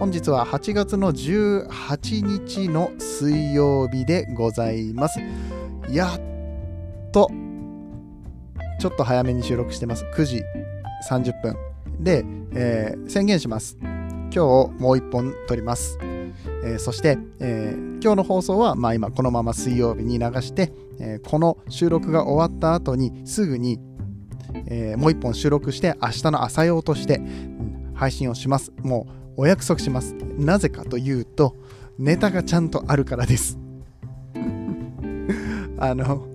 本日は8月の18日の水曜日でございますやっとちょっと早めに収録してます9時30分で、えー、宣言します。今日もう一本撮ります。えー、そして、えー、今日の放送は、まあ、今このまま水曜日に流して、えこの収録が終わった後にすぐに、えもう一本収録して明日の朝用として、配信をします。もうお約束します。なぜかというとネタがちゃんとあるからです。あの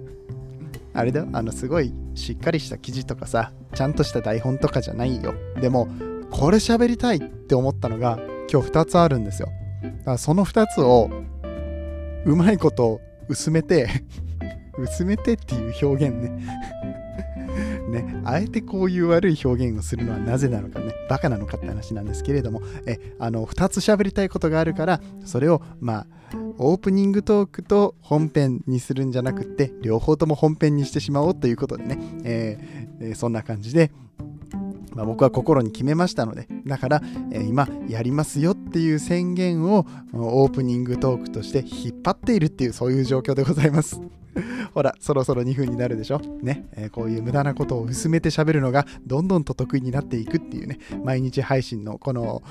あれだよあのすごいしっかりした記事とかさちゃんとした台本とかじゃないよでもこれ喋りたいって思ったのが今日2つあるんですよだからその2つをうまいこと薄めて 薄めてっていう表現ねね、あえてこういう悪い表現をするのはなぜなのかね、バカなのかって話なんですけれども、えあの2つ喋りたいことがあるから、それをまあ、オープニングトークと本編にするんじゃなくて、両方とも本編にしてしまおうということでね、えー、そんな感じで、まあ、僕は心に決めましたので、だから、えー、今やりますよっていう宣言をオープニングトークとして引っ張っているっていうそういう状況でございます。ほら、そろそろ2分になるでしょ？ね、えー、こういう無駄なことを薄めて喋るのがどんどんと得意になっていくっていうね、毎日配信のこの、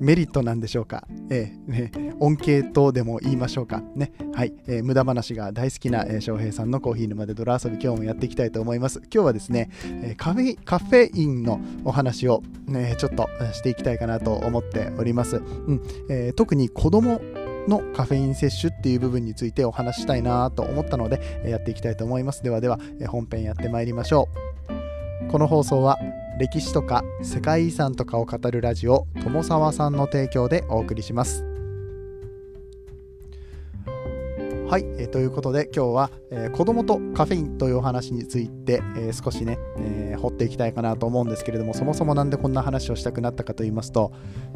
メリットなんでしょうか、えーね、恩恵とでも言いましょうか？ね。はい。えー、無駄話が大好きな、えー、翔平さんのコーヒー沼で泥遊び、今日もやっていきたいと思います。今日はですね、えー、カフェカフェインのお話を、ね、ちょっとしていきたいかなと思っております。うんえー、特に子供のカフェイン摂取っていう部分についてお話したいなと思ったので、やっていきたいと思います。ではでは、本編やってまいりましょう。この放送は歴史とか世界遺産とかを語るラジオ友沢さんの提供でお送りします。はい、えー、ということで今日は、えー、子供とカフェインというお話について、えー、少しね、えー、掘っていきたいかなと思うんですけれどもそもそも何でこんな話をしたくなったかと言いますと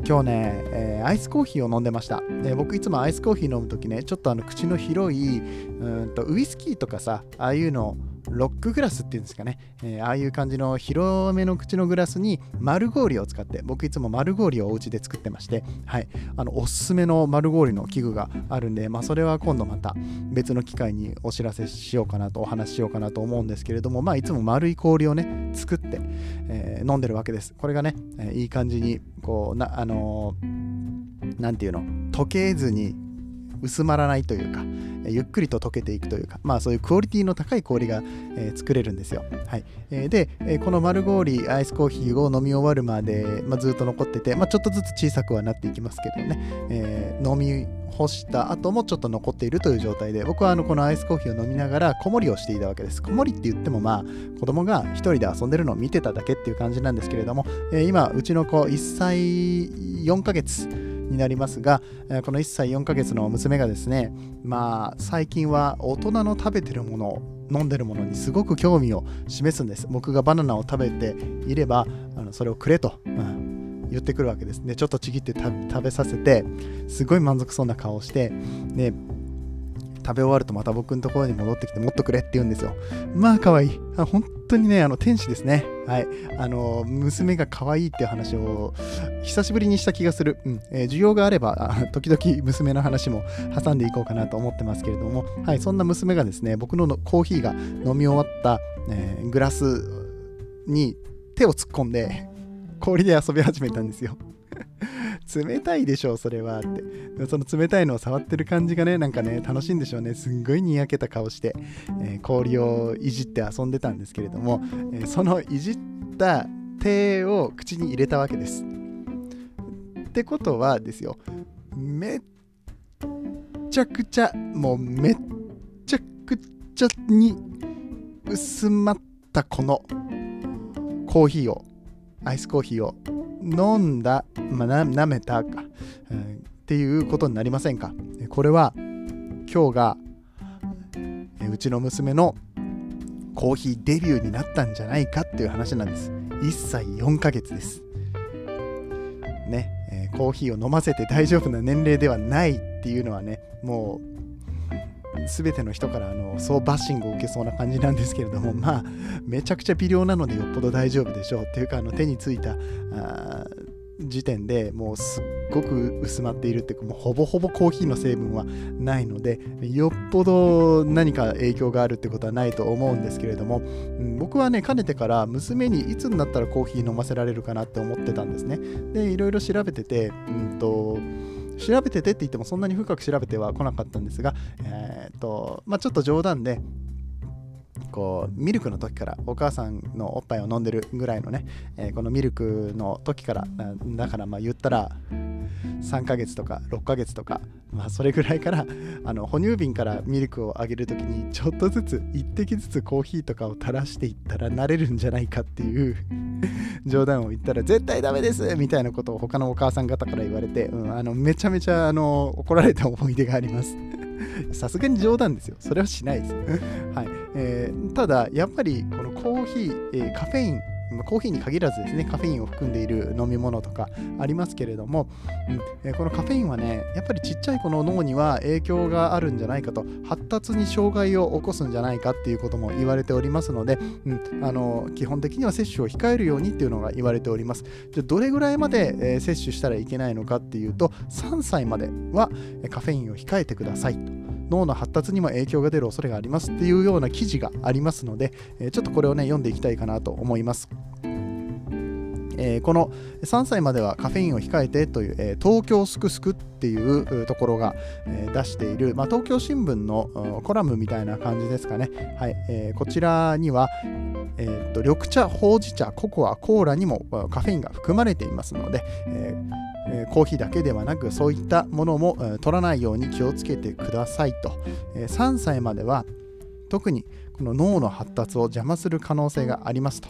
今日ね、えアイスコーヒーを飲んでました、え僕いつもアイスコーヒー飲む時ねちょっとあの口の広いうんとウイスキーとかさああいうのをロックグラスっていうんですかね、えー、ああいう感じの広めの口のグラスに丸氷を使って僕いつも丸氷をお家で作ってましてはい。あのおすすめの丸氷の器具があるんでまあそれは今度また別の機会にお知らせしようかなとお話ししようかなと思うんですけれどもまあいつも丸い氷をね作って、えー、飲んでるわけです。これがね、え、いい感じにこうなあのー、ていうの溶けずに薄まらないというか、ゆっくりと溶けていくというか、まあそういうクオリティの高い氷が、えー、作れるんですよ。はい。えー、で、え、この丸氷アイスコーヒーを飲み終わるまで、まあ、ずっと残ってて、まあちょっとずつ小さくはなっていきますけどね、え飲み干した後もちょっと残っているという状態で、僕はあのこのアイスコーヒーを飲みながら子守をしていたわけです。子守って言ってもまあ子供が一人で遊んでるのを見てただけっていう感じなんですけれども、え今、うちの子1歳4ヶ月、になりますが、この1歳4ヶ月の娘がですね、まあ、最近は大人の食べてるもの、飲んでるものにすごく興味を示すんです。僕がバナナを食べていれば、あのそれをくれと、うん、言ってくるわけですね。ちょっとちぎって食べさせて、すごい満足そうな顔をして、ね、食べ終わるとまた僕のところに戻ってきてもっとくれって言うんですよ。まあ可愛い。あ本当にね、あの天使ですね。はい。あの、娘が可愛いっていう話を久しぶりにした気がする。うん。えー、需要があれば、時々 娘の話も挟んでいこうかなと思ってますけれども、はい。そんな娘がですね、僕のコーヒーが飲み終わった、えー、グラスに手を突っ込んで、氷で遊び始めたんですよ。冷たいでしょ、それはって。その冷たいのを触ってる感じがね、なんかね、楽しいんでしょうね。すんごいにやけた顔して、えー、氷をいじって遊んでたんですけれども、えー、そのいじった手を口に入れたわけです。ってことはですよ、めっちゃくちゃ、もうめっちゃくちゃに薄まったこのコーヒーを、アイスコーヒーを飲んだ、まあ、な舐めたか、うん、っていうことになりませんか？これは今日がうちの娘のコーヒーデビューになったんじゃないかっていう話なんです。1歳4ヶ月です。ね、えー、コーヒーを飲ませて大丈夫な年齢ではないっていうのはね、もう全ての人からあのそうバッシングを受けそうな感じなんですけれどもまあめちゃくちゃ微量なのでよっぽど大丈夫でしょうっていうかあの手についたあ時点でもうすっごく薄まっているっていうかもうほぼほぼコーヒーの成分はないのでよっぽど何か影響があるってことはないと思うんですけれども、うん、僕はねかねてから娘にいつになったらコーヒー飲ませられるかなって思ってたんですね。でいろいろ調べててうんと調べててって言ってもそんなに深く調べては来なかったんですが、えーとまあ、ちょっと冗談でこうミルクの時からお母さんのおっぱいを飲んでるぐらいのね、えー、このミルクの時からだからまあ言ったら3ヶ月とか6ヶ月とか、まあ、それぐらいからあの哺乳瓶からミルクをあげる時にちょっとずつ1滴ずつコーヒーとかを垂らしていったらなれるんじゃないかっていう冗談を言ったら絶対ダメですみたいなことを他のお母さん方から言われて、うん、あのめちゃめちゃあの怒られた思い出があります。さすがに冗談ですよ。それはしないです。はいえー、ただ、やっぱりこのコーヒー、えー、カフェインコーヒーに限らずですね、カフェインを含んでいる飲み物とかありますけれども、うんえこのカフェインはね、やっぱりちっちゃい子の脳には影響があるんじゃないかと、発達に障害を起こすんじゃないかっていうことも言われておりますので、うん、あの基本的には摂取を控えるようにっていうのが言われております。じゃどれぐらいまで、えー、摂取したらいけないのかっていうと、3歳まではカフェインを控えてくださいと。脳の発達にも影響が出る恐れがありますっていうような記事がありますので、えちょっとこれをね読んでいきたいかなと思います。えー、この3歳まではカフェインを控えてという、えー、東京すくすくっていうところが、えー、出している、まあ、東京新聞のコラムみたいな感じですかね。はいえー、こちらには、えーと、緑茶、ほうじ茶、ココア、コーラにもカフェインが含まれていますので、えー、コーヒーだけではなくそういったものも取らないように気をつけてくださいと。3歳までは特にこの脳の発達を邪魔する可能性がありますと。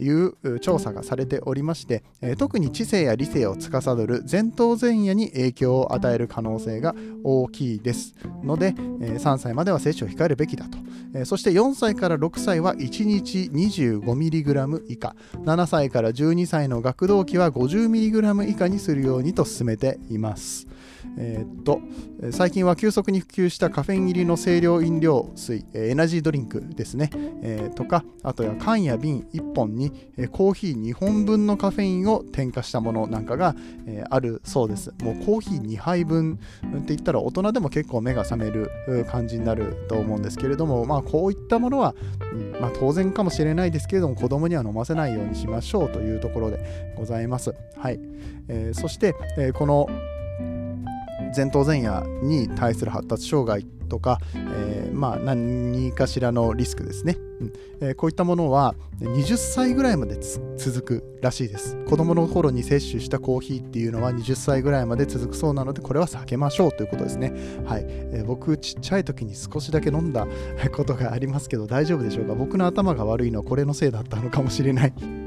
いう調査がされておりまして、特に知性や理性を司る前頭前野に影響を与える可能性が大きいですので、3歳までは摂取を控えるべきだと。そして4歳から6歳は1日 25mg 以下、7歳から12歳の学童期は 50mg 以下にするようにと進めています。えー、っと最近は急速に普及したカフェイン入りの清涼飲料水、エナジードリンクですね、えー、とか、あとは缶や瓶1本にコーヒー2本分のカフェインを添加したものなんかが、えー、あるそうです。もうコーヒー2杯分って言ったら大人でも結構目が覚める感じになると思うんですけれども、まあこういったものは、うんまあ、当然かもしれないですけれども子供には飲ませないようにしましょうというところでございます。はいえー、そして、えー、この前頭前野に対する発達障害とか、えー、まあ何かしらのリスクですね、うん。えー、こういったものは20歳ぐらいまで続くらしいです。子供の頃に摂取したコーヒーっていうのは20歳ぐらいまで続くそうなのでこれは避けましょうということですね。はい、えー、僕ちっちゃい時に少しだけ飲んだことがありますけど大丈夫でしょうか？僕の頭が悪いのはこれのせいだったのかもしれない。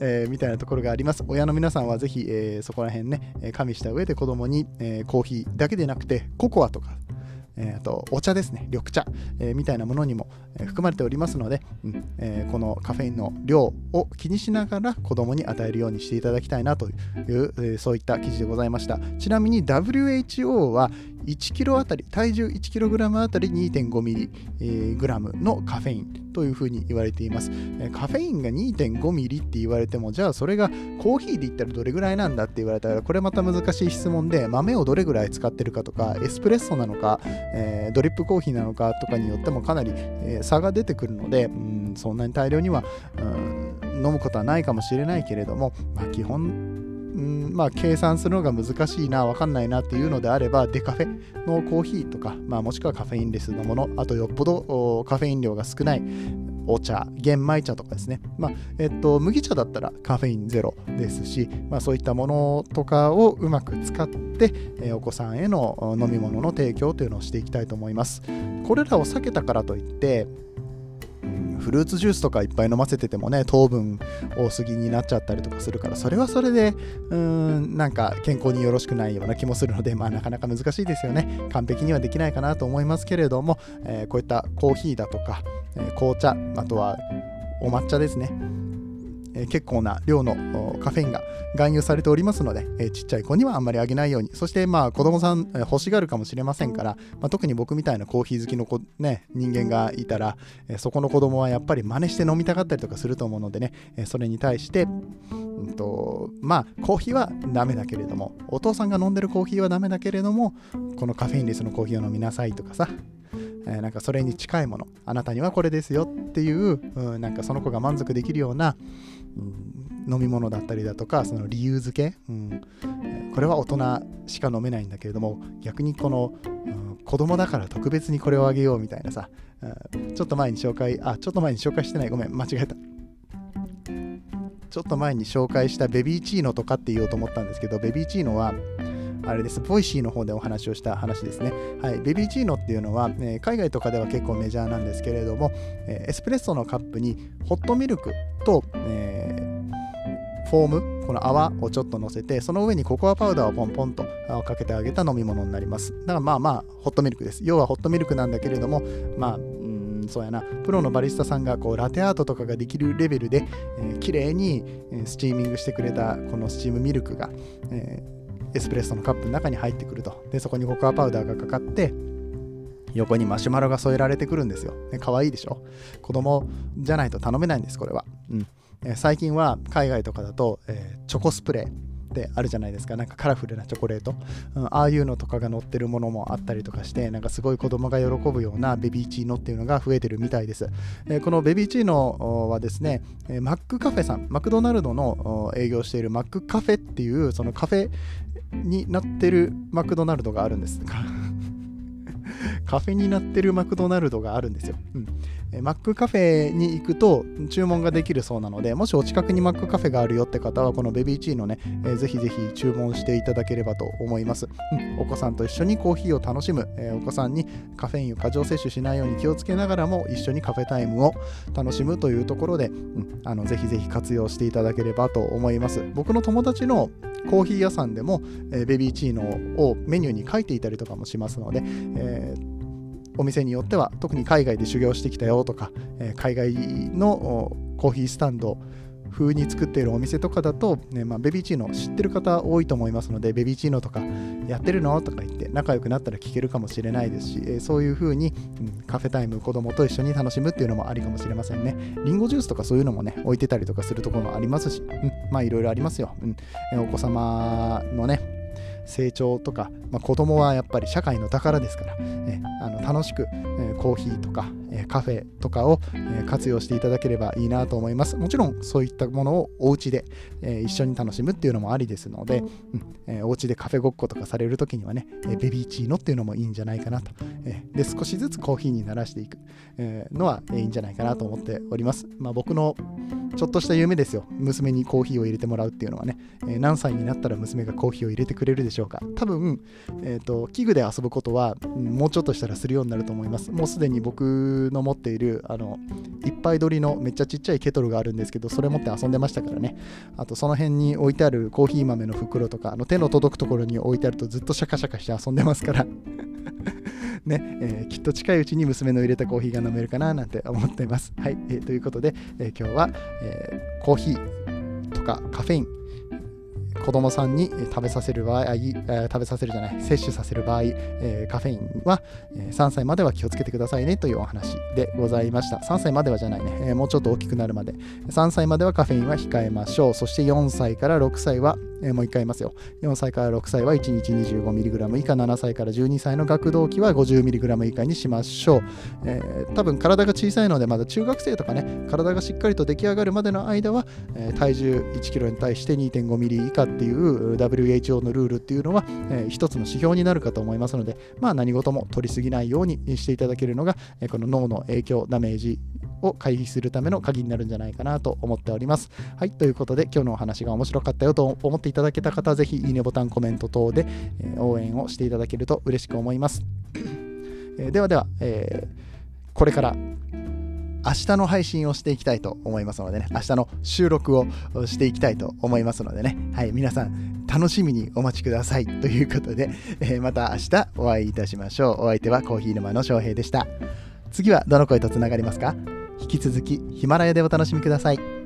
えー、みたいなところがあります。親の皆さんはぜひ、えー、そこら辺ね、加味した上で子供に、えー、コーヒーだけでなくて、ココアとか、えー、あとお茶ですね、緑茶、えー、みたいなものにも、えー、含まれておりますので、うんえー、このカフェインの量を気にしながら子供に与えるようにしていただきたいなという、え、そういった記事でございました。ちなみに WHO は1キロあたり、体重1キログラムあたり2.5ミリ、グラムのカフェインというふうに言われています。カフェインが2.5ミリって言われても、じゃあそれがコーヒーで言ったらどれぐらいなんだって言われたら、これまた難しい質問で、豆をどれぐらい使ってるかとか、エスプレッソなのか、えー、ドリップコーヒーなのかとかによってもかなり、差が出てくるので、うん、そんなに大量には、飲むことはないかもしれないけれども、まあ、基本うんまあ、計算するのが難しいな、わかんないなっていうのであれば、デカフェのコーヒーとか、まあ、もしくはカフェインレスのもの、あとよっぽどカフェイン量が少ないお茶、玄米茶とかですね。まあ、えっと、麦茶だったらカフェインゼロですし、まあ、そういったものとかをうまく使って、えお子さんへの飲み物の提供というのをしていきたいと思います。これらを避けたからといって、フルーツジュースとかいっぱい飲ませててもね糖分多すぎになっちゃったりとかするからそれはそれでうーんなんか健康によろしくないような気もするのでまあなかなか難しいですよね。完璧にはできないかなと思いますけれども、えー、こういったコーヒーだとか、えー、紅茶あとはお抹茶ですね。え結構な量のカフェインが含有されておりますので、えちっちゃい子にはあんまりあげないように。そしてまあ子供さん、え欲しがるかもしれませんから、まあ、特に僕みたいなコーヒー好きの子、ね、人間がいたら、えそこの子供はやっぱり真似して飲みたかったりとかすると思うのでね、えそれに対してうんとまあコーヒーはダメだけれどもお父さんが飲んでるコーヒーはダメだけれどもこのカフェインレスのコーヒーを飲みなさいとかさえ、なんかそれに近いものあなたにはこれですよっていう、うん、なんかその子が満足できるような、飲み物だったりだとかその理由付け、うん、これは大人しか飲めないんだけれども逆にこの、うん、子供だから特別にこれをあげようみたいなさ、うん、ちょっと前に紹介あちょっと前に紹介してない。ごめん間違えた。ちょっと前に紹介したベビーチーノとかって言おうと思ったんですけどベビーチーノはあれです、ボイシーの方でお話をした話ですね。はい、ベビーチーノっていうのは、えー、海外とかでは結構メジャーなんですけれども、えー、エスプレッソのカップにホットミルクと、えー、フォーム、この泡をちょっと乗せて、その上にココアパウダーをポンポンとかけてあげた飲み物になります。だからまあまあ、ホットミルクです。要はホットミルクなんだけれども、まあ、そうやなプロのバリスタさんがこうラテアートとかができるレベルで、えー、綺麗にスチーミングしてくれたこのスチームミルクが、えーエスプレッソのカップの中に入ってくると。で、そこにココアパウダーがかかって、横にマシュマロが添えられてくるんですよ。ね、かわいいでしょ？子供じゃないと頼めないんです、これは。うんえ最近は海外とかだと、えー、チョコスプレー。ってあるじゃないですか。なんかカラフルなチョコレート、うん、ああいうのとかが載ってるものもあったりとかしてなんかすごい子供が喜ぶようなベビーチーノっていうのが増えてるみたいです、えー、このベビーチーノはですね、マックカフェさん。マクドナルドの営業しているマックカフェっていうそのカフェになってるマクドナルドがあるんです。カフェになってるマクドナルドがあるんですよ。うん。マックカフェに行くと注文ができるそうなので、もしお近くにマックカフェがあるよって方は、このベビーチーのね、えー、ぜひぜひ注文していただければと思います。お子さんと一緒にコーヒーを楽しむ、えー、お子さんにカフェインを過剰摂取しないように気をつけながらも一緒にカフェタイムを楽しむというところで、うん、あのぜひぜひ活用していただければと思います。僕の友達のコーヒー屋さんでも、えー、ベビーチーノをメニューに書いていたりとかもしますので、えーお店によっては特に海外で修行してきたよとか、え海外のコーヒースタンド風に作っているお店とかだと、ねまあ、ベビーチーノ知ってる方多いと思いますのでベビーチーノとかやってるのとか言って仲良くなったら聞けるかもしれないですし、えそういう風に、うん、カフェタイム子供と一緒に楽しむっていうのもありかもしれませんね。リンゴジュースとかそういうのもね置いてたりとかするところもありますし、うん、まあいろいろありますよ、うん、お子様のね成長とか、まあ、子供はやっぱり社会の宝ですから、えあの楽しく、えコーヒーとか、えカフェとかを、え活用していただければいいなと思います。もちろんそういったものをお家で、え一緒に楽しむっていうのもありですので、うんえお家でカフェごっことかされる時にはね、えベビーチーノっていうのもいいんじゃないかなと。えで少しずつコーヒーに慣らしていく、えのは、えいいんじゃないかなと思っております。まあ、僕のちょっとした夢ですよ。娘にコーヒーを入れてもらうっていうのはね、え何歳になったら娘がコーヒーを入れてくれるでしょうか。多分、えーと、器具で遊ぶことは、もうちょっとしたらするようになると思います。もうすでに僕の持っているあのいっぱい取りのめっちゃちっちゃいケトルがあるんですけど、それ持って遊んでましたからね。あとその辺に置いてあるコーヒー豆の袋とか、あの手の届くところに置いてあるとずっとシャカシャカして遊んでますから ね、えー、きっと近いうちに娘の入れたコーヒーが飲めるかななんて思ってます。はい、えー、ということで、えー、今日は、えコーヒーとかカフェイン、子供さんに食べさせる場合、食べさせるじゃない、摂取させる場合、カフェインは、3歳までは気をつけてくださいねというお話でございました。3歳まではじゃないね、もうちょっと大きくなるまで。3歳まではカフェインは控えましょう。そして4歳から6歳は、もう一回言いますよ。4歳から6歳は1日 25mg 以下、7歳から12歳の学童期は 50mg 以下にしましょう。えー、多分体が小さいので、まだ中学生とかね、体がしっかりと出来上がるまでの間は、体重 1kg に対して 2.5mm 以下っていう WHO のルールっていうのは、えー、一つの指標になるかと思いますので、まあ何事も取りすぎないようにしていただけるのが、えー、この脳の影響、ダメージを回避するための鍵になるんじゃないかなと思っております。はい、ということで今日のお話が面白かったよと思っていただけた方はぜひいいねボタン、コメント等で、えー、応援をしていただけると嬉しく思います。えー、ではでは、えー、これから明日の配信をしていきたいと思いますのでね、明日の収録をしていきたいと思いますのでね、はい、皆さん楽しみにお待ちくださいということで、えー、また明日お会いいたしましょう。お相手はコーヒー沼の翔平でした。次はどの声とつながりますか？引き続きヒマラヤでお楽しみください。